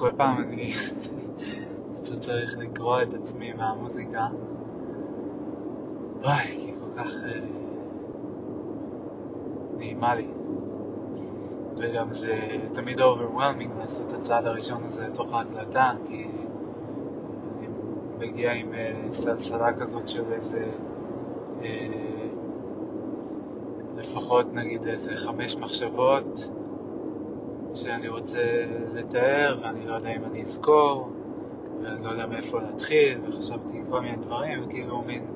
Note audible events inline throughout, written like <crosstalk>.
כל פעם אני <laughs> צריך לקרוא את עצמי מהמוזיקה. וואי, כי כל כך אה, נעימה לי. וגם זה תמיד overwhelming לעשות את הצעד הראשון הזה לתוך ההקלטה, כי אני מגיע עם אה, סלסלה כזאת של איזה, אה, לפחות נגיד איזה חמש מחשבות שאני רוצה לתאר, ואני לא יודע אם אני אזכור, ואני לא יודע מאיפה להתחיל, וחשבתי כל מיני דברים, וכאילו מין,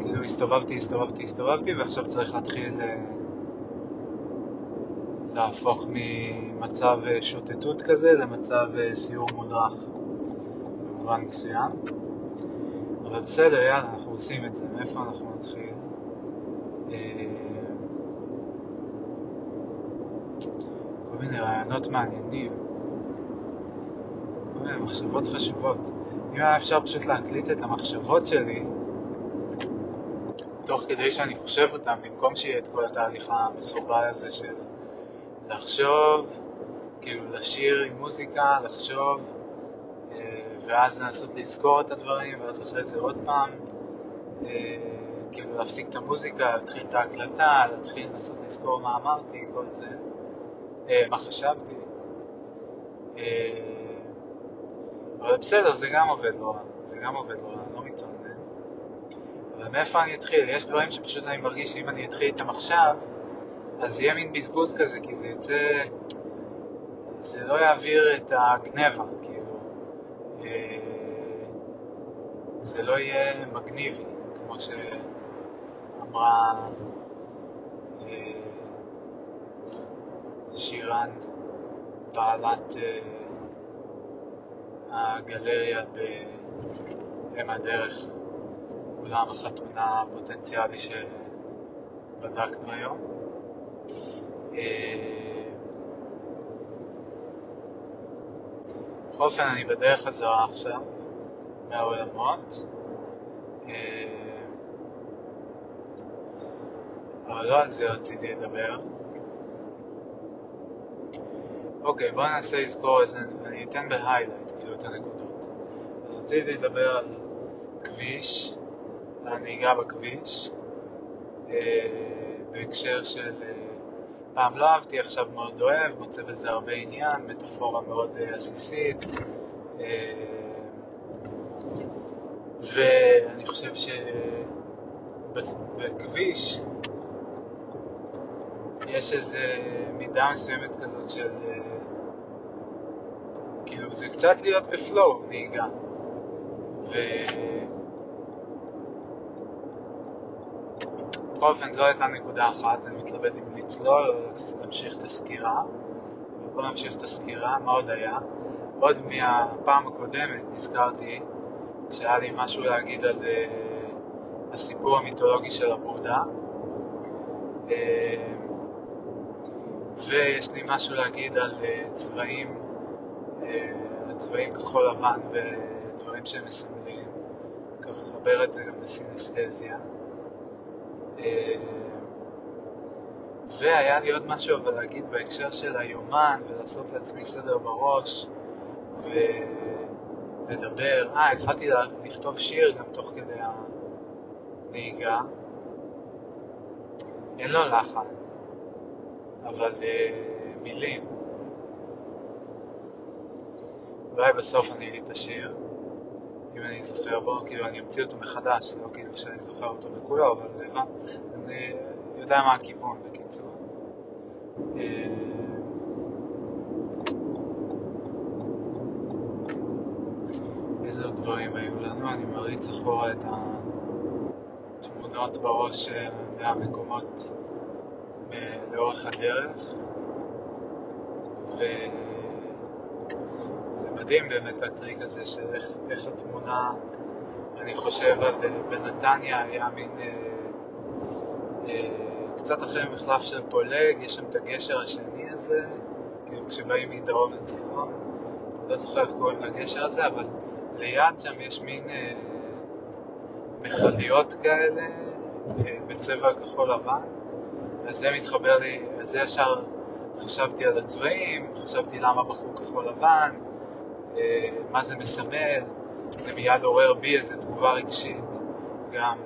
כאילו הסתובבתי, הסתובבתי, הסתובבתי, ועכשיו צריך להתחיל אה, להפוך ממצב אה, שוטטות כזה למצב אה, סיור מודרך במובן מסוים. אבל בסדר, יאללה, אנחנו עושים את זה. מאיפה אנחנו נתחיל? אה, כל מיני רעיונות מעניינים, כל מיני מחשבות חשובות. אם היה אפשר פשוט להקליט את המחשבות שלי, תוך כדי שאני חושב אותן, במקום שיהיה את כל התהליך המסורבל הזה של לחשוב, כאילו לשיר עם מוזיקה, לחשוב, אה, ואז לנסות לזכור את הדברים, ואז אחרי זה עוד פעם, אה, כאילו להפסיק את המוזיקה, להתחיל את ההקלטה, להתחיל לנסות לזכור מה אמרתי, כל זה, מה חשבתי. אבל בסדר, זה גם עובד לא רע, זה גם עובד לא רע, לא מתלונן. אבל מאיפה אני אתחיל? יש דברים שפשוט אני מרגיש שאם אני אתחיל איתם עכשיו, אז יהיה מין בזבוז כזה, כי זה יצא, זה לא יעביר את הגנבה, כאילו, אה, זה לא יהיה מגניבי, כמו שאמרה אה, שירן, בעלת אה, הגלריה באם הדרך, אולם החתונה הפוטנציאלי שבדקנו היום. אה, בכל אופן, אני בדרך חזרה עכשיו מהעולמות, אה, אבל לא על זה רציתי לדבר. אוקיי, בואו ננסה לזכור איזה, אני אתן בהיילייט, כאילו, את הנקודות. אז רציתי לדבר על כביש, על הנהיגה בכביש, אה, בהקשר של פעם לא אהבתי, עכשיו מאוד אוהב, מוצא בזה הרבה עניין, מטאפורה מאוד uh, עסיסית. ואני חושב שבכביש יש איזו מידה מסוימת כזאת של... זה קצת להיות בפלואו, נהיגה. ו... בכל אופן זו הייתה נקודה אחת, אני מתלבט אם לצלול או להמשיך את הסקירה. בואו נמשיך את הסקירה, מה עוד היה? עוד מהפעם הקודמת נזכרתי שהיה לי משהו להגיד על uh, הסיפור המיתולוגי של הבודה. Uh, ויש לי משהו להגיד על uh, צבעים, צבעים כחול לבן ודברים שהם מסמלים. ככה לחבר את זה גם לסינסטזיה. אה, והיה לי עוד משהו אבל להגיד בהקשר של היומן ולעשות לעצמי סדר בראש ולדבר. אה, התחלתי לכתוב שיר גם תוך כדי הנהיגה. אין לו לחן, אבל uh, מילים. אולי בסוף אני אגיד את השיר. אם אני זוכר בו, כאילו אני אמציא אותו מחדש, לא כאילו שאני זוכר אותו בכולו, אבל אני יודע מה הכיוון בקיצור. אה, איזה עוד דברים היו לנו? אני מריץ אחורה את התמונות בראש אה, מהמקומות לאורך הדרך, ו... מדהים באמת הטריק הזה של איך, איך התמונה, אני חושב על אה, בנתניה היה מין אה, אה, קצת אחרי מחלף של פולג, יש שם את הגשר השני הזה, כאילו כשבאים מדרום לצפון, לא זוכר איך קוראים לגשר הזה, אבל ליד שם יש מין אה, מכליות כאלה אה, בצבע כחול לבן, אז זה מתחבר לי, אז זה ישר חשבתי על הצבעים, חשבתי למה בחרו כחול לבן, מה זה מסמל, זה מיד עורר בי איזו תגובה רגשית, גם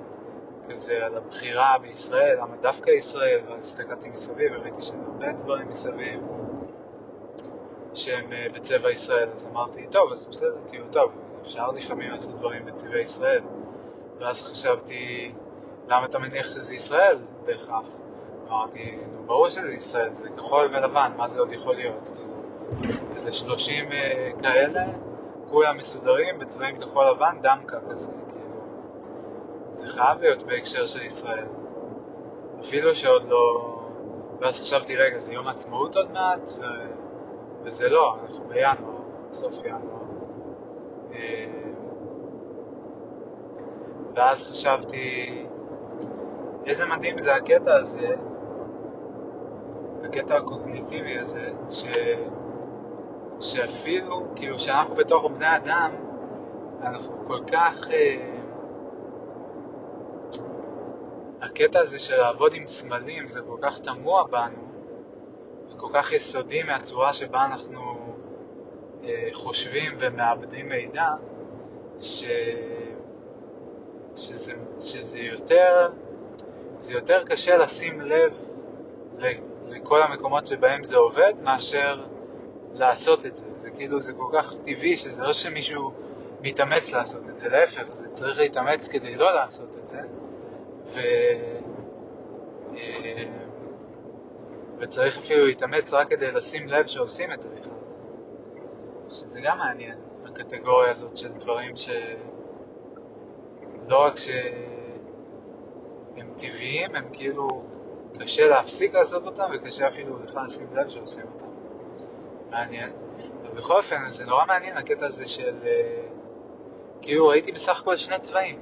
כזה על הבחירה בישראל, למה דווקא ישראל, ואז הסתכלתי מסביב וראיתי שאין הרבה דברים מסביב שהם אה, בצבע ישראל, אז אמרתי, טוב, אז בסדר, כאילו, טוב, אפשר לפעמים לעשות דברים בצבעי ישראל. ואז חשבתי, למה אתה מניח שזה ישראל בהכרח? אמרתי, ברור שזה ישראל, זה כחול ולבן, מה זה עוד יכול להיות? כאילו, איזה 30 אה, כאלה, כולם מסודרים בצבעים כחול לבן, דמקה כזה, כאילו. זה חייב להיות בהקשר של ישראל. אפילו שעוד לא... ואז חשבתי, רגע, זה יום העצמאות עוד מעט? ו... וזה לא, אנחנו בינואר, סוף ינואר. אה, ואז חשבתי, איזה מדהים זה הקטע הזה, הקטע הקוגניטיבי הזה, ש... שאפילו, כאילו, שאנחנו בתור בני אדם, אנחנו כל כך... אה, הקטע הזה של לעבוד עם סמלים זה כל כך תמוה בנו, וכל כך יסודי מהצורה שבה אנחנו אה, חושבים ומאבדים מידע, ש... שזה, שזה יותר, זה יותר קשה לשים לב לכל המקומות שבהם זה עובד, מאשר לעשות את זה. זה כאילו, זה כל כך טבעי, שזה לא שמישהו מתאמץ לעשות את זה, להפך, זה צריך להתאמץ כדי לא לעשות את זה, ו... אה, וצריך אפילו להתאמץ רק כדי לשים לב שעושים את זה בכלל. שזה גם מעניין, הקטגוריה הזאת של דברים ש... לא רק שהם טבעיים, הם כאילו קשה להפסיק לעשות אותם וקשה אפילו בכלל לשים לב שעושים אותם. מעניין. בכל אופן, זה נורא מעניין הקטע הזה של... אה, כאילו ראיתי בסך הכל שני צבעים,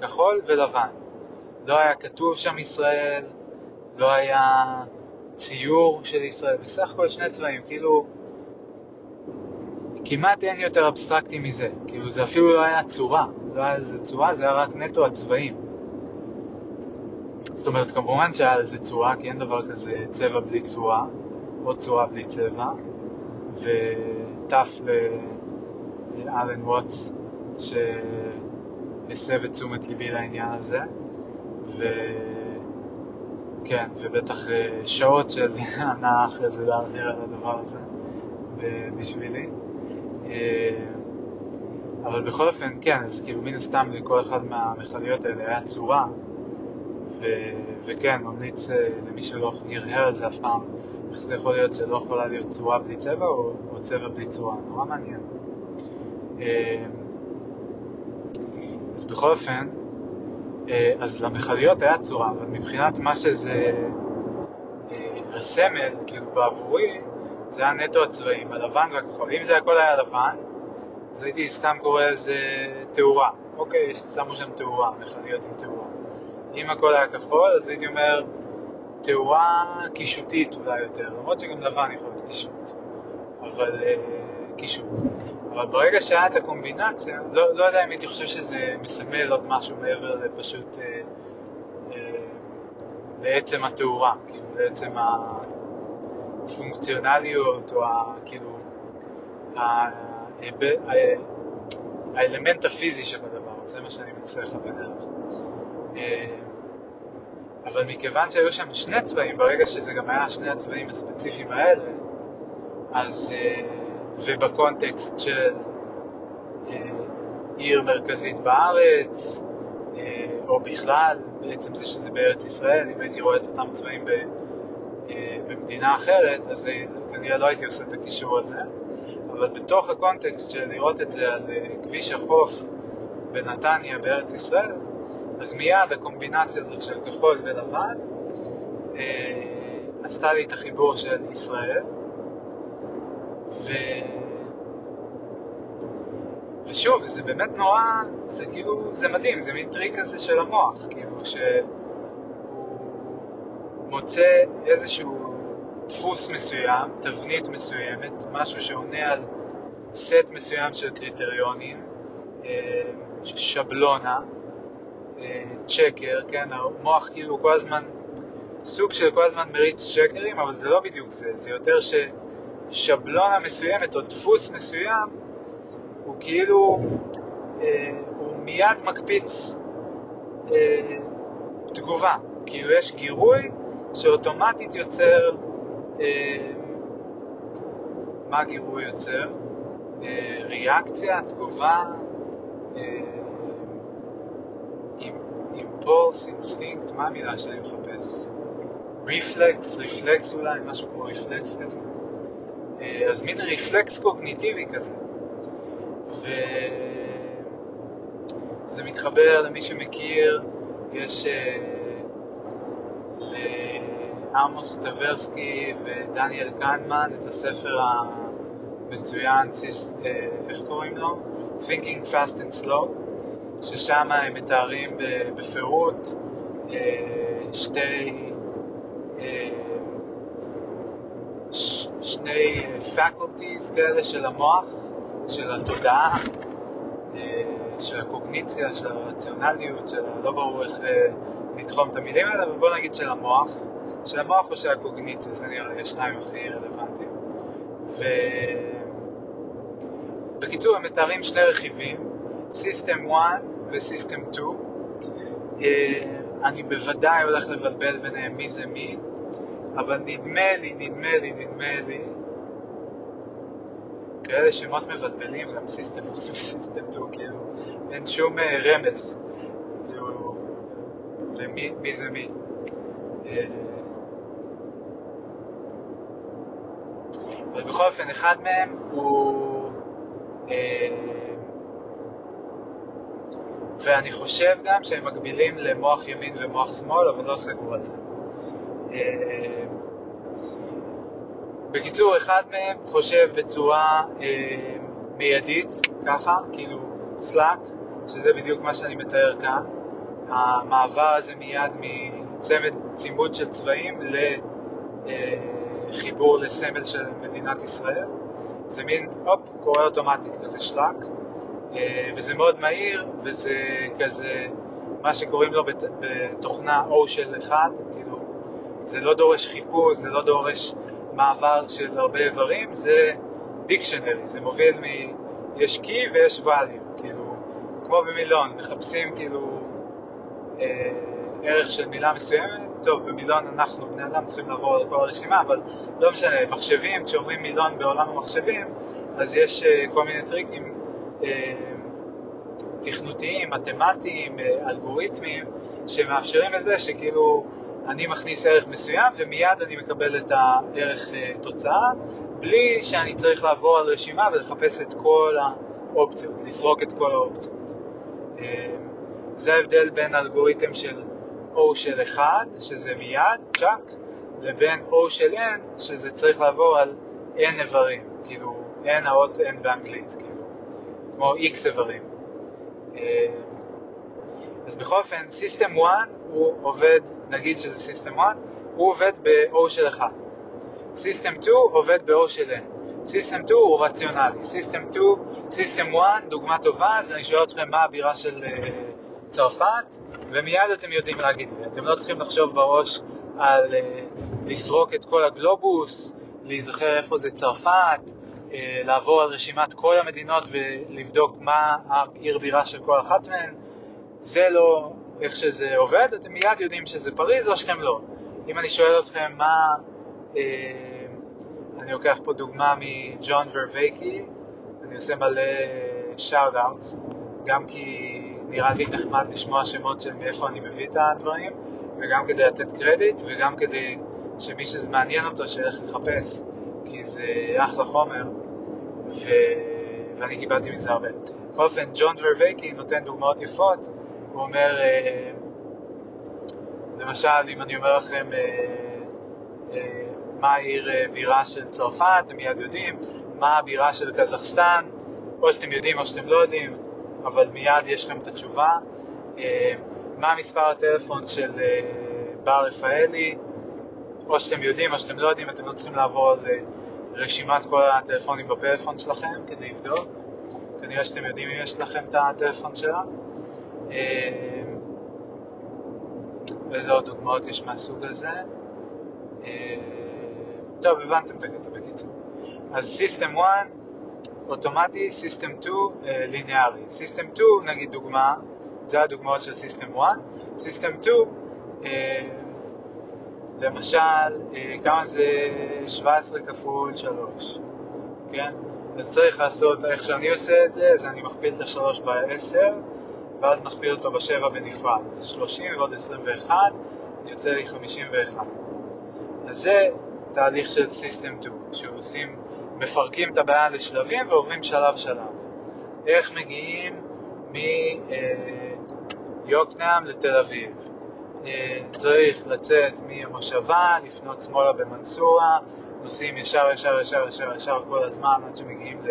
כחול ולבן. לא היה כתוב שם ישראל, לא היה ציור של ישראל, בסך הכל שני צבעים, כאילו כמעט אין יותר אבסטרקטי מזה, כאילו זה אפילו לא היה צורה, לא היה איזה צורה, זה היה רק נטו הצבעים. זאת אומרת, כמובן שהיה לזה צורה, כי אין דבר כזה צבע בלי צורה, או צורה בלי צבע, וטף לאלן ווטס, שהסב את תשומת ליבי לעניין הזה, וכן, ובטח אה, שעות של <laughs> הנאה אחרי זה להעביר על הדבר הזה בשבילי. אה, אבל בכל אופן, כן, אז כאילו מן הסתם לכל אחד מהמכליות האלה היה צורה, ו... וכן, ממליץ אה, למי שלא ירהר על זה אף פעם, איך זה יכול להיות שלא יכולה להיות צורה בלי צבע או, או צבע בלי צורה, נורא מעניין. אה, אז בכל אופן, אז למכליות היה צורה, אבל מבחינת מה שזה הסמל, כאילו בעבורי, זה היה נטו הצבעים, הלבן והכחול. אם זה הכל היה לבן, אז הייתי סתם קורא לזה תאורה. אוקיי, שמו שם תאורה, מכליות עם תאורה. אם הכל היה כחול, אז הייתי אומר תאורה קישוטית אולי יותר, למרות שגם לבן יכול להיות קישוט, אבל uh, קישוט. אבל ברגע שהיה את הקומבינציה, לא, לא יודע אם הייתי חושב שזה מסמל עוד משהו מעבר לפשוט uh, uh, לעצם התאורה, כאילו לעצם ה... הפונקציונליות או ה, כאילו האלמנט הפיזי שבדבר, זה מה שאני מנסה לכוון אליו. אה, אבל מכיוון שהיו שם שני צבעים, ברגע שזה גם היה שני הצבעים הספציפיים האלה, אז, אה, ובקונטקסט של אה, עיר מרכזית בארץ, או בכלל, בעצם זה שזה בארץ ישראל, אם הייתי רואה את אותם צבעים במדינה אחרת, אז כנראה לא הייתי עושה את הקישור הזה, אבל בתוך הקונטקסט של לראות את זה על אה, כביש החוף בנתניה בארץ ישראל, אז מיד הקומבינציה הזאת של כחול ולבן אה, עשתה לי את החיבור של ישראל, ו... ושוב, זה באמת נורא, זה כאילו, זה מדהים, זה מין טריק כזה של המוח, כאילו, שהוא מוצא איזשהו דפוס מסוים, תבנית מסוימת, משהו שעונה על סט מסוים של קריטריונים, אה, שבלונה, צ'קר, כן, המוח כאילו כל הזמן סוג של כל הזמן מריץ שקרים, אבל זה לא בדיוק זה, זה יותר ששבלונה מסוימת או דפוס מסוים הוא כאילו, אה, הוא מיד מקפיץ אה, תגובה, כאילו יש גירוי שאוטומטית יוצר, אה, מה גירוי יוצר? אה, ריאקציה, תגובה, אה, אימפולס, אינסטינקט, מה המילה שאני מחפש? ריפלקס, ריפלקס אולי, משהו כמו ריפלקס כזה. אה, אז מין ריפלקס קוגניטיבי כזה. וזה מתחבר למי שמכיר, יש לעמוס טברסקי ודניאל קנמן את הספר המצוין, איך קוראים לו? Thinking Fast and Slow, ששם הם מתארים בפירוט שתי שני faculties כאלה של המוח, של התודעה, של הקוגניציה, של הרציונליות, של לא ברור איך לתחום את המילים האלה, אבל בוא נגיד של המוח, של המוח או של הקוגניציה, זה נראה לי השניים הכי רלוונטיים. ובקיצור, הם מתארים שני רכיבים, System 1 ו-System 2. אני בוודאי הולך לבלבל ביניהם מי זה מי, אבל נדמה לי, נדמה לי, נדמה לי, כאלה שמות מבלבלים, גם סיסטם 1 וסיסטם 2, כאילו, אין שום רמז, כאילו, למי מי זה מי. אבל בכל אופן, אחד מהם הוא... ואני חושב גם שהם מקבילים למוח ימין ומוח שמאל, אבל לא סגור על זה. בקיצור, אחד מהם חושב בצורה אה, מיידית, ככה, כאילו סלאק, שזה בדיוק מה שאני מתאר כאן. המעבר הזה מיד מצמד צימוד של צבעים לחיבור לסמל של מדינת ישראל. זה מין, הופ, קורה אוטומטית, כזה שלאק, אה, וזה מאוד מהיר, וזה כזה מה שקוראים לו בת, בתוכנה O של אחד, כאילו, זה לא דורש חיפוש, זה לא דורש מעבר של הרבה איברים, זה דיקשנרי, זה מוביל מ... יש key ויש value, כאילו, כמו במילון, מחפשים כאילו אה, ערך של מילה מסוימת, טוב, במילון אנחנו, בני אדם, צריכים לעבור על כל הרשימה, אבל לא משנה, מחשבים, כשאומרים מילון בעולם המחשבים, אז יש אה, כל מיני טריקים אה, תכנותיים, מתמטיים, אה, אלגוריתמיים, שמאפשרים לזה שכאילו אני מכניס ערך מסוים ומיד אני מקבל את הערך תוצאה, בלי שאני צריך לעבור על רשימה ולחפש את כל האופציות, לסרוק את כל האופציות. זה ההבדל בין אלגוריתם של O של 1, שזה מיד, צ'אק, לבין O של N, שזה צריך לעבור על N איברים, כאילו N האות N באנגלית, כאילו, כמו X איברים. אז בכל אופן, System 1 הוא עובד, נגיד שזה System 1, הוא עובד ב-O של 1. System 2 עובד ב-O של N. System 2 הוא רציונלי. System 2, System 1, דוגמה טובה, אז אני שואל אתכם מה הבירה של uh, צרפת, ומיד אתם יודעים להגיד לי. אתם לא צריכים לחשוב בראש על uh, לסרוק את כל הגלובוס, להיזכר איפה זה צרפת, לעבור על רשימת כל המדינות ולבדוק מה העיר בירה של כל אחת מהן. זה לא איך שזה עובד, אתם מיד יודעים שזה פריז או שכם לא. אם אני שואל אתכם מה... אה, אני לוקח פה דוגמה מג'ון ורווייקי, אני עושה מלא shout-outs, גם כי נראה לי נחמד לשמוע שמות של מאיפה אני מביא את הדברים, וגם כדי לתת קרדיט, וגם כדי שמי שזה מעניין אותו שילך לחפש, זה אחלה חומר, ו... ואני קיבלתי מזה הרבה. בכל אופן, ג'ון ורווייקי נותן דוגמאות יפות, הוא אומר, אה, למשל, אם אני אומר לכם, אה, אה, מה העיר בירה של צרפת, אתם מיד יודעים, מה הבירה של קזחסטן, או שאתם יודעים או שאתם לא יודעים, אבל מיד יש לכם את התשובה. מה מספר הטלפון של בר רפאלי, או שאתם יודעים או שאתם לא יודעים, אתם לא צריכים לעבור על רשימת כל הטלפונים בפלאפון שלכם כדי לבדוק. כנראה שאתם יודעים אם יש לכם את הטלפון שלה. ואיזה עוד דוגמאות יש מהסוג הזה. טוב, הבנתם את הקטע בקיצור. אז System 1 אוטומטי, System 2 ליניארי. System 2, נגיד דוגמה, זה הדוגמאות של System 1. System 2, למשל, כמה זה 17 כפול 3, כן? אז צריך לעשות, איך שאני עושה את זה, אז אני מכפיל את ה-3 ב-10, ואז מכפיל אותו ב-7 בנפרד. אז 30 ועוד 21, יוצא לי 51. אז זה תהליך של System 2, שעושים, מפרקים את הבעיה לשלבים ועוברים שלב-שלב. איך מגיעים מיוקנעם לתל אביב? אה, צריך לצאת מהמושבה, לפנות שמאלה במנסורה, נוסעים ישר, ישר, ישר, ישר, ישר כל הזמן עד שמגיעים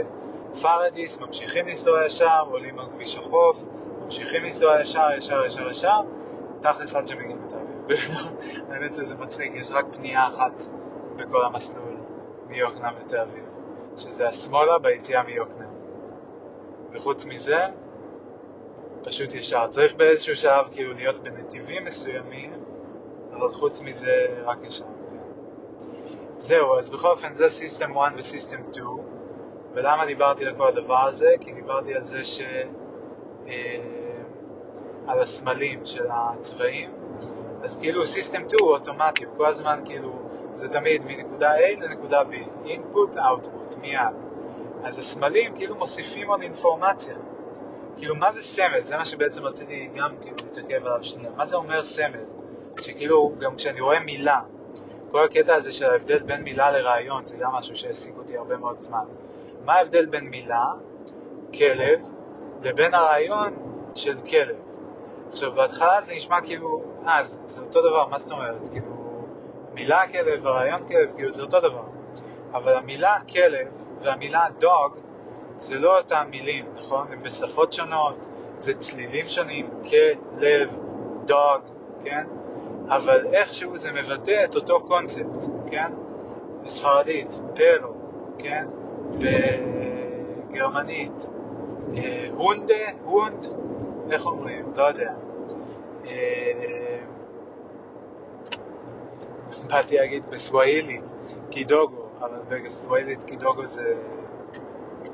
לפרדיס, ממשיכים לנסוע ישר, עולים על כביש החוף, ממשיכים לנסוע ישר, ישר, ישר, ישר, תכלס עד שמגיעים לתל. <laughs> האמת שזה מצחיק, יש רק פנייה אחת בכל המסלול מיוקנעם לתל אביב, שזה השמאלה ביציאה מיוקנעם. וחוץ מזה, פשוט ישר. צריך באיזשהו שלב כאילו להיות בנתיבים מסוימים, אבל חוץ מזה רק ישר. זהו, אז בכל אופן זה System 1 ו-System 2, ולמה דיברתי על כל הדבר הזה? כי דיברתי על זה ש... אה, על הסמלים של הצבעים, אז כאילו System 2 הוא אוטומטי, הוא כל הזמן כאילו, זה תמיד מנקודה A לנקודה B, input, output, מיד. אז הסמלים כאילו מוסיפים עוד אינפורמציה. כאילו, מה זה סמל? זה מה שבעצם רציתי גם כאילו להתעכב עליו שנייה. מה זה אומר סמל? שכאילו, גם כשאני רואה מילה, כל הקטע הזה של ההבדל בין מילה לרעיון, זה גם משהו שהעסיק אותי הרבה מאוד זמן. מה ההבדל בין מילה, כלב, לבין הרעיון של כלב? עכשיו, בהתחלה זה נשמע כאילו, אה, זה, זה אותו דבר, מה זאת אומרת? כאילו, מילה כלב והרעיון כלב, כאילו זה אותו דבר. אבל המילה כלב והמילה דוג זה לא אותם מילים, נכון? הם בשפות שונות, זה צלילים שונים, כלב, דוג, כן? אבל איכשהו זה מבטא את אותו קונספט, כן? בספרדית, פרו, כן? בגרמנית, אה, הונדה, הונד, איך אומרים? לא יודע. אה, באתי להגיד בסוואילית, קידוגו, אבל בסוואילית קידוגו זה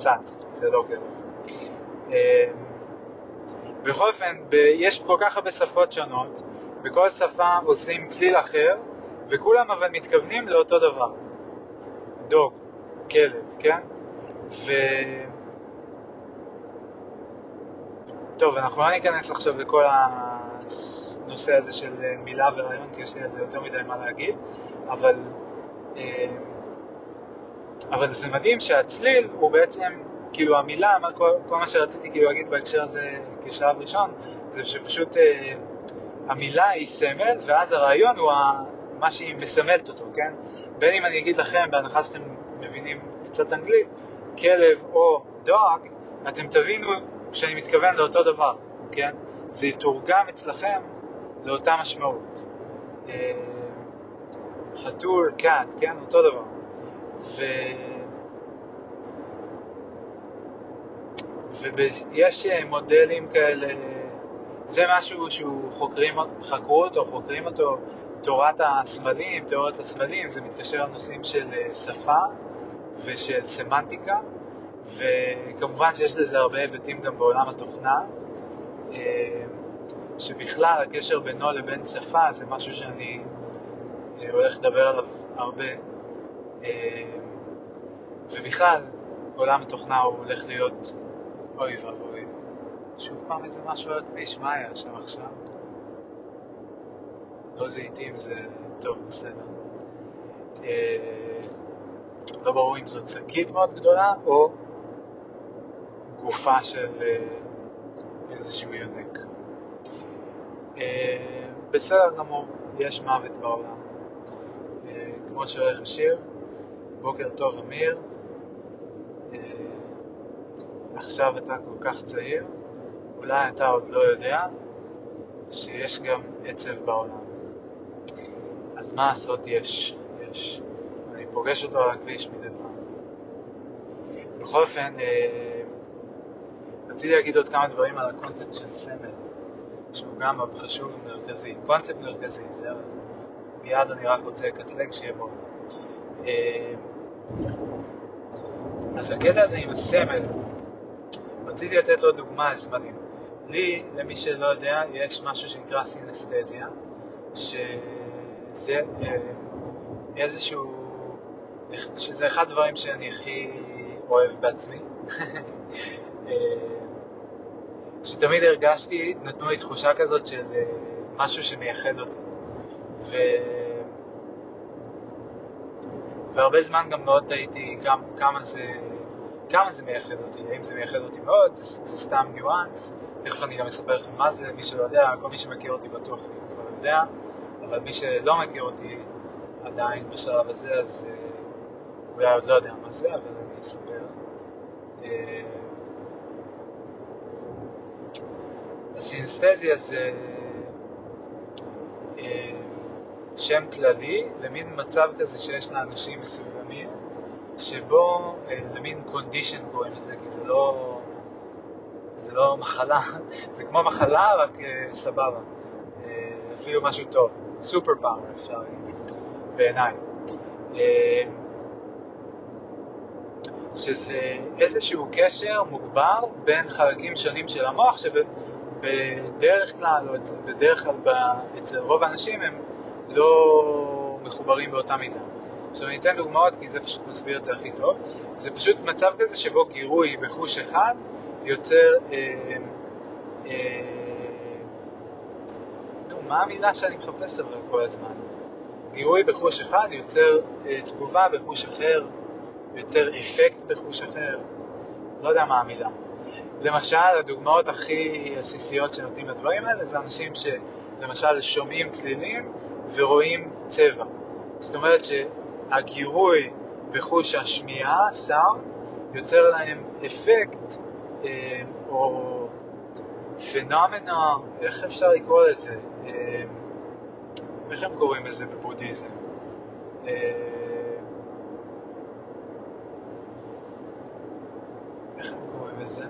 קצת, זה לא כלב. אה, בכל אופן, יש כל כך הרבה שפות שונות, בכל שפה עושים צליל אחר, וכולם אבל מתכוונים לאותו דבר. דוג, כלב, כן? ו... טוב, אנחנו לא ניכנס עכשיו לכל הנושא הזה של מילה ורעיון, כי יש לי על זה יותר מדי מה להגיד, אבל, אה, אבל זה מדהים שהצליל הוא בעצם, כאילו המילה, כל, כל מה שרציתי כאילו להגיד בהקשר הזה כשלב ראשון, זה שפשוט אה, המילה היא סמל, ואז הרעיון הוא מה שהיא מסמלת אותו, כן? בין אם אני אגיד לכם, בהנחה שאתם מבינים קצת אנגלית, כלב או דוג, אתם תבינו שאני מתכוון לאותו דבר, כן? זה יתורגם אצלכם לאותה משמעות. אה, חתול, קאט, כן? אותו דבר. ו... ויש אה, מודלים כאלה, זה משהו שהוא חוקרים, חקרו אותו, חוקרים אותו, תורת הסמלים, תיאוריית הסמלים, זה מתקשר לנושאים של אה, שפה ושל סמנטיקה, וכמובן שיש לזה הרבה היבטים גם בעולם התוכנה, אה, שבכלל הקשר בינו לבין שפה זה משהו שאני הולך לדבר עליו הרבה, ובכלל עולם התוכנה הוא הולך להיות אוי ואבוי. שוב פעם איזה משהו על הכביש, מה היה שם עכשיו? לא זיתים זה טוב, בסדר. אה, לא ברור אם זאת שקית מאוד גדולה או גופה של אה, איזשהו יונק. אה, בסדר גמור, יש מוות בעולם. כמו שהולך השיר, בוקר טוב אמיר, עכשיו אתה כל כך צעיר, אולי אתה עוד לא יודע שיש גם עצב בעולם. אז מה לעשות יש, יש. אני פוגש אותו על הכביש מדי פעם. בכל אופן, אה, רציתי להגיד עוד כמה דברים על הקונספט של סמל, שהוא גם חשוב ומרכזי. קונספט מרכזי, זה מיד אני רק רוצה לקטלג שיהיה בו. אז הקטע הזה עם הסמל, רציתי לתת עוד דוגמה לסמלים. לי, למי שלא יודע, יש משהו שנקרא סינסטזיה, שזה אה, איזשהו, שזה אחד הדברים שאני הכי אוהב בעצמי. <laughs> אה, שתמיד הרגשתי, נתנו לי תחושה כזאת של אה, משהו שמייחד אותי. ו... והרבה זמן גם מאוד תהיתי כמה זה, כמה זה מייחד אותי, האם זה מייחד אותי מאוד, זה, זה סתם ניואנס, תכף אני גם אספר לכם מה זה, מי שלא יודע, כל מי שמכיר אותי בטוח כבר יודע, אבל מי שלא מכיר אותי עדיין בשלב הזה, אז אה, אולי עוד לא יודע מה זה, אבל אני אספר. אה, הסינסטזיה זה אה, שם כללי למין מצב כזה שיש לאנשים מסוימים, שבו, למין קונדישן קוראים לזה, כי זה לא, זה לא מחלה, <laughs> זה כמו מחלה, רק סבבה, אפילו משהו טוב, סופר פאוור אפשר בעיניי. שזה איזשהו קשר מוגבר בין חלקים שונים של המוח, שבדרך כלל, או בדרך כלל אצל רוב האנשים הם לא מחוברים באותה מידה. עכשיו אני אתן דוגמאות כי זה פשוט מסביר את זה הכי טוב. זה פשוט מצב כזה שבו גירוי בחוש אחד יוצר... אה, אה, נו, מה המילה שאני מחפש עליה כל הזמן? גירוי בחוש אחד יוצר אה, תגובה בחוש אחר, יוצר אפקט בחוש אחר, לא יודע מה המילה. למשל, הדוגמאות הכי עסיסיות שנותנים לדברים האלה זה אנשים שלמשל שומעים צלילים ורואים צבע. זאת אומרת שהגירוי בחוש השמיעה, סאונד, יוצר להם אפקט אה, או פנומנה, איך אפשר לקרוא לזה? אה, איך הם קוראים לזה בבודהיזם? אה, איך הם קוראים לזה?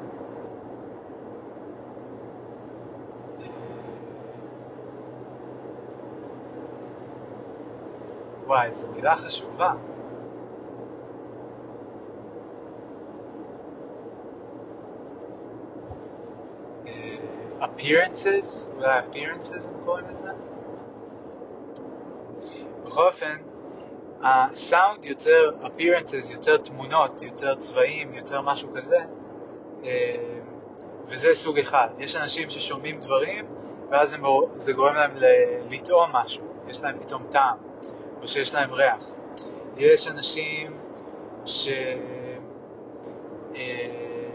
וואי, זו מילה חשובה. appearances, אולי appearances הם קוראים לזה? בכל אופן, הסאונד יוצר appearances, יוצר תמונות, יוצר צבעים, יוצר משהו כזה, אה, וזה סוג אחד. יש אנשים ששומעים דברים, ואז זה גורם להם לטעום משהו, יש להם פתאום טעם, או שיש להם ריח. יש אנשים ש... אה,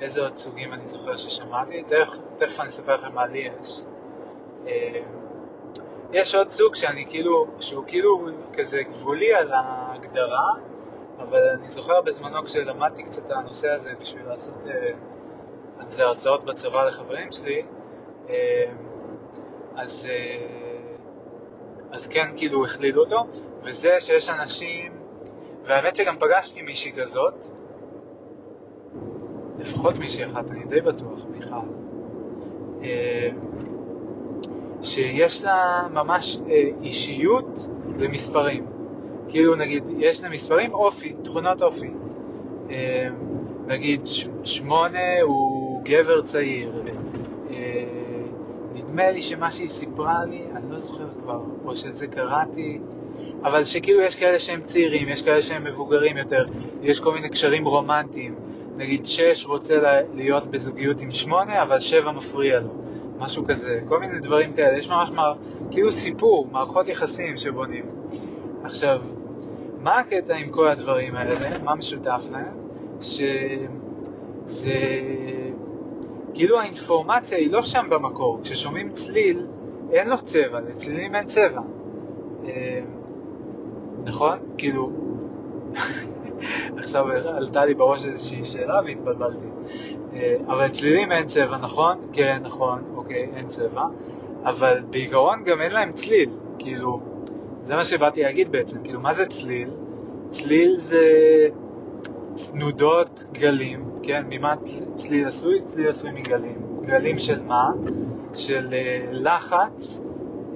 איזה עוד סוגים אני זוכר ששמעתי, תכף, תכף אני אספר לכם מה לי יש. אה, יש עוד סוג שאני כאילו, שהוא כאילו כזה גבולי על ההגדרה, אבל אני זוכר בזמנו כשלמדתי קצת את הנושא הזה בשביל לעשות אה, על זה הרצאות בצבא לחברים שלי, אז, אז כן כאילו הכלילו אותו, וזה שיש אנשים, והאמת שגם פגשתי מישהי כזאת, לפחות מישהי אחת, אני די בטוח, מיכל, אה, שיש לה ממש אה, אישיות למספרים. כאילו נגיד, יש למספרים אופי, תכונות אופי. אה, נגיד שמונה הוא גבר צעיר. נדמה לי שמה שהיא סיפרה לי, אני לא זוכר כבר, או שזה קראתי, אבל שכאילו יש כאלה שהם צעירים, יש כאלה שהם מבוגרים יותר, יש כל מיני קשרים רומנטיים. נגיד שש רוצה להיות בזוגיות עם שמונה, אבל שבע מפריע לו, משהו כזה, כל מיני דברים כאלה, יש ממש מר, כאילו סיפור, מערכות יחסים שבונים. עכשיו, מה הקטע עם כל הדברים האלה, מה משותף להם? שזה, כאילו האינפורמציה היא לא שם במקור, כששומעים צליל, אין לו צבע, לצלילים אין צבע. אה, נכון? כאילו, <laughs> עכשיו עלתה לי בראש איזושהי שאלה והתבלבלתי. אה, אבל צלילים אין צבע, נכון? כן, נכון, אוקיי, אין צבע. אבל בעיקרון גם אין להם צליל, כאילו, זה מה שבאתי להגיד בעצם, כאילו, מה זה צליל? צליל זה צנודות גלים, כן? ממה צליל עשוי? צליל עשוי מגלים. גלים של מה? של uh, לחץ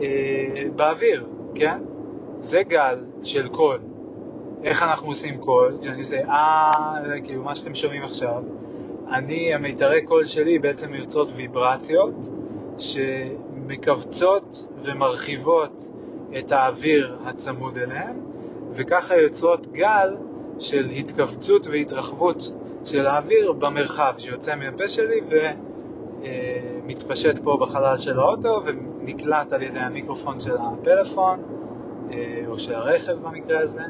אה, באוויר, כן? זה גל של קול. איך אנחנו עושים קול? שאני עושה אה, כאילו מה שאתם שומעים עכשיו, אני, המיתרי קול שלי בעצם יוצרות ויברציות שמכווצות ומרחיבות את האוויר הצמוד אליהם, וככה יוצרות גל של התכווצות והתרחבות של האוויר במרחב שיוצא מהפה שלי ומתפשט פה בחלל של האוטו ונקלט על ידי המיקרופון של הפלאפון או של הרכב במקרה הזה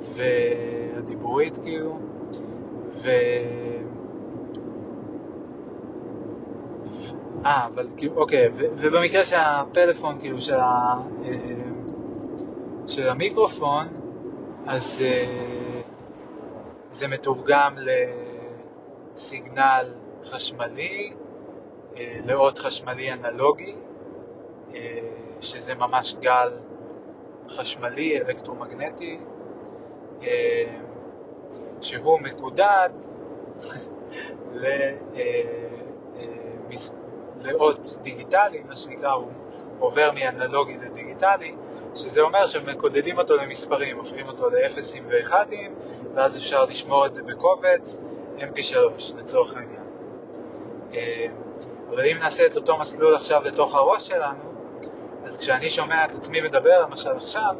והדיבורית כאילו ו... אה, אבל כאילו, אוקיי, ו- ובמקרה שהפלאפון, כאילו, של, ה- של המיקרופון, אז uh, זה מתורגם לסיגנל חשמלי, uh, לאות חשמלי אנלוגי, uh, שזה ממש גל חשמלי, אלקטרומגנטי, שהוא מקודד <laughs> לאות דיגיטלי, מה שנקרא, הוא עובר מאנלוגי לדיגיטלי, שזה אומר שמקודדים אותו למספרים, הופכים אותו לאפסים ואחדים, ואז אפשר לשמור את זה בקובץ mp3 לצורך העניין. אה, אבל אם נעשה את אותו מסלול עכשיו לתוך הראש שלנו, אז כשאני שומע את עצמי מדבר, למשל עכשיו,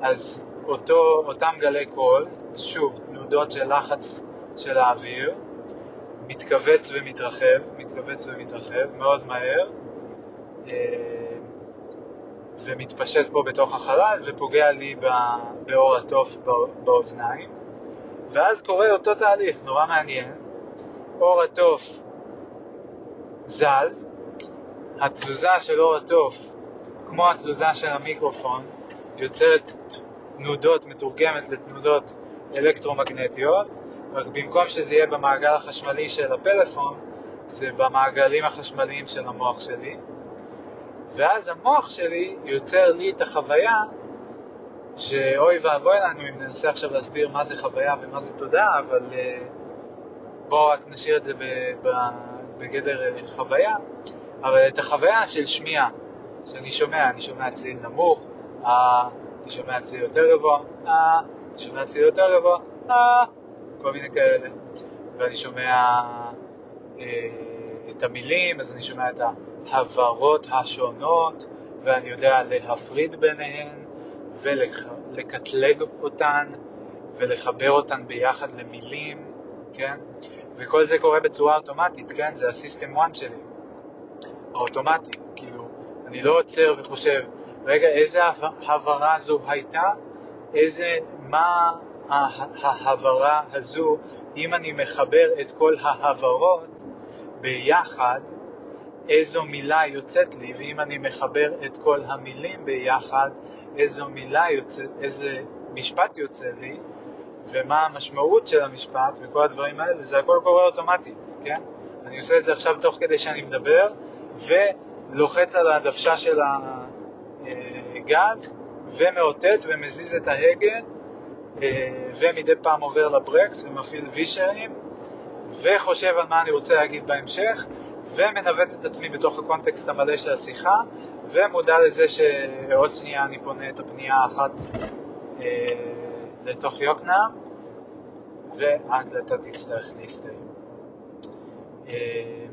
אז אותו, אותם גלי קול, שוב, תנודות של לחץ של האוויר, מתכווץ ומתרחב, מתכווץ ומתרחב מאוד מהר, אה, ומתפשט פה בתוך החלל ופוגע לי באור התוף באוזניים. ואז קורה אותו תהליך נורא מעניין, אור התוף זז, התזוזה של אור התוף, כמו התזוזה של המיקרופון, יוצרת תנודות, מתורגמת לתנודות אלקטרומגנטיות, רק במקום שזה יהיה במעגל החשמלי של הפלאפון, זה במעגלים החשמליים של המוח שלי, ואז המוח שלי יוצר לי את החוויה שאוי ואבוי לנו אם ננסה עכשיו להסביר מה זה חוויה ומה זה תודעה, אבל uh, בואו רק נשאיר את זה בגדר אה, חוויה, אבל את החוויה של שמיעה, שאני שומע, אני שומע צליל נמוך, אה, אני שומע צליל יותר גבוה, אה, אני שומע צליל יותר גבוה, אה, כל מיני כאלה, ואני שומע אה, את המילים, אז אני שומע את ההברות השונות, ואני יודע להפריד ביניהן ולקטלג אותן ולחבר אותן ביחד למילים, כן? וכל זה קורה בצורה אוטומטית, כן? זה הסיסטם 1 שלי, האוטומטי, כאילו, אני לא עוצר וחושב, רגע, איזה הברה זו הייתה? איזה, מה ההברה הזו, אם אני מחבר את כל ההברות ביחד, איזו מילה יוצאת לי, ואם אני מחבר את כל המילים ביחד, איזו מילה יוצאת, איזה משפט יוצא לי, ומה המשמעות של המשפט וכל הדברים האלה, זה הכל קורה אוטומטית, כן? אני עושה את זה עכשיו תוך כדי שאני מדבר, ולוחץ על הדוושה של הגז, ומאותת ומזיז את ההגה, אה, ומדי פעם עובר לברקס ומפעיל וישרים, וחושב על מה אני רוצה להגיד בהמשך, ומנווט את עצמי בתוך הקונטקסט המלא של השיחה, ומודע לזה שעוד שנייה אני פונה את הפנייה האחת אה, לתוך יוקנעם, וההקלטה תצטרך להסתיים. אה,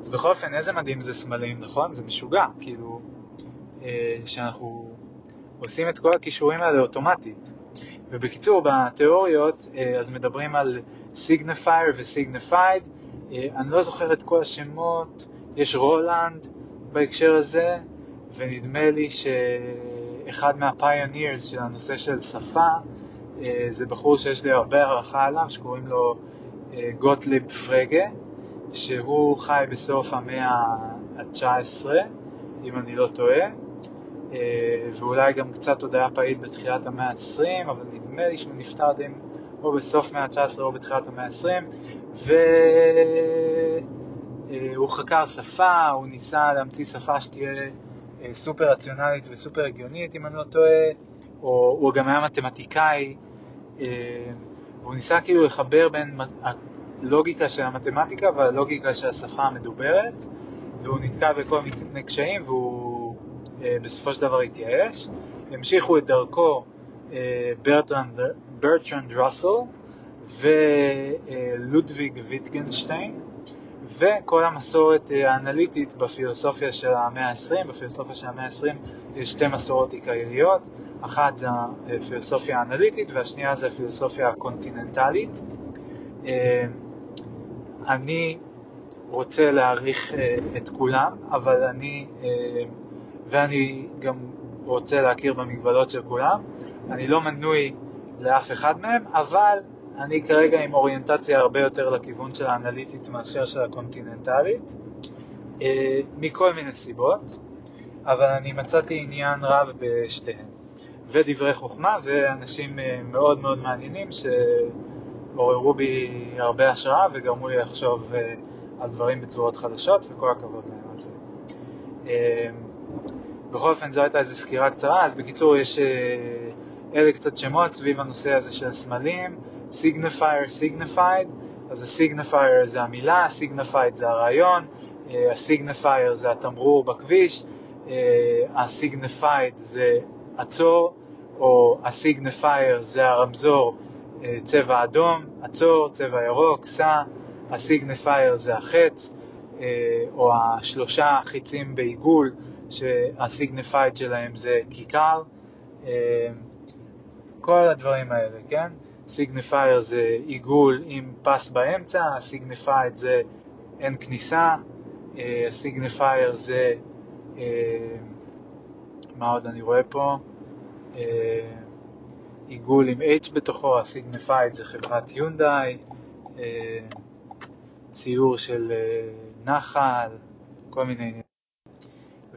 אז בכל אופן, איזה מדהים זה סמלים, נכון? זה משוגע, כאילו, אה, שאנחנו עושים את כל הקישורים האלה אוטומטית. ובקיצור, בתיאוריות אה, אז מדברים על signifier ו signified, אני לא זוכר את כל השמות, יש רולאן בארת בהקשר הזה, ונדמה לי שאחד מה pioneers של הנושא של שפה אה, זה בחור שיש לי הרבה הערכה עליו, שקוראים לו אה, גוטליב פרגה, שהוא חי בסוף המאה ה-19, אם אני לא טועה, אה, ואולי גם קצת עוד היה פעיל בתחילת המאה ה-20, אבל נדמה לי שהוא נפטר די או בסוף מאה ה-19 או בתחילת המאה ה-20, והוא חקר שפה, הוא ניסה להמציא שפה שתהיה אה, סופר רציונלית וסופר הגיונית, אם אני לא טועה, או הוא גם היה מתמטיקאי, אה, והוא ניסה כאילו לחבר בין הלוגיקה של המתמטיקה והלוגיקה של השפה המדוברת, והוא נתקע בכל מיני קשיים והוא בסופו של דבר התייאש. המשיכו את דרכו ברטרנד, ברטרנד ראסל ולודוויג ויטגנשטיין, וכל המסורת האנליטית בפילוסופיה של המאה ה-20. בפילוסופיה של המאה ה-20 יש שתי מסורות עיקריות, אחת זה הפילוסופיה האנליטית והשנייה זה הפילוסופיה הקונטיננטלית. אני רוצה להעריך את כולם, אבל אני, ואני גם רוצה להכיר במגבלות של כולם. אני לא מנוי לאף אחד מהם, אבל אני כרגע עם אוריינטציה הרבה יותר לכיוון של האנליטית מאשר של הקונטיננטלית, מכל מיני סיבות, אבל אני מצאתי עניין רב בשתיהן. ודברי חוכמה ואנשים מאוד מאוד מעניינים שעוררו בי הרבה השראה וגרמו לי לחשוב על דברים בצורות חדשות, וכל הכבוד להם על זה. בכל אופן זו הייתה איזו סקירה קצרה, אז בקיצור יש אלה קצת שמות סביב הנושא הזה של הסמלים, signifier, signified, אז ה-signifier זה המילה, ה-signified זה הרעיון, ה-signifier זה התמרור בכביש, ה-signified זה עצור, או ה-signifier זה הרמזור צבע אדום, עצור, צבע ירוק, סע, ה-signifier זה החץ, או השלושה חיצים בעיגול, שה-signified שלהם זה כיכר, כל הדברים האלה, כן? signifier זה עיגול עם פס באמצע, ה-signified זה אין כניסה, ה-signifier זה, מה עוד אני רואה פה? עיגול עם H בתוכו, ה-signified זה חברת יונדאי, ציור של נחל, כל מיני עניינים.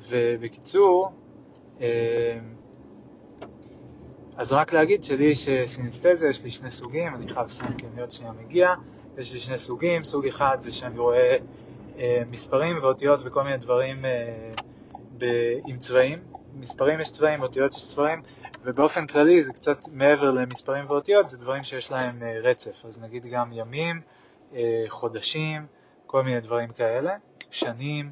ובקיצור, אז רק להגיד שלי יש סינסטזיה, יש לי שני סוגים, אני חייב לסיים כי אני עוד שנייה מגיע, יש לי שני סוגים, סוג אחד זה שאני רואה מספרים ואותיות וכל מיני דברים עם צבעים, מספרים יש צבעים, אותיות יש צבעים, ובאופן כללי זה קצת מעבר למספרים ואותיות, זה דברים שיש להם רצף, אז נגיד גם ימים, חודשים, כל מיני דברים כאלה, שנים,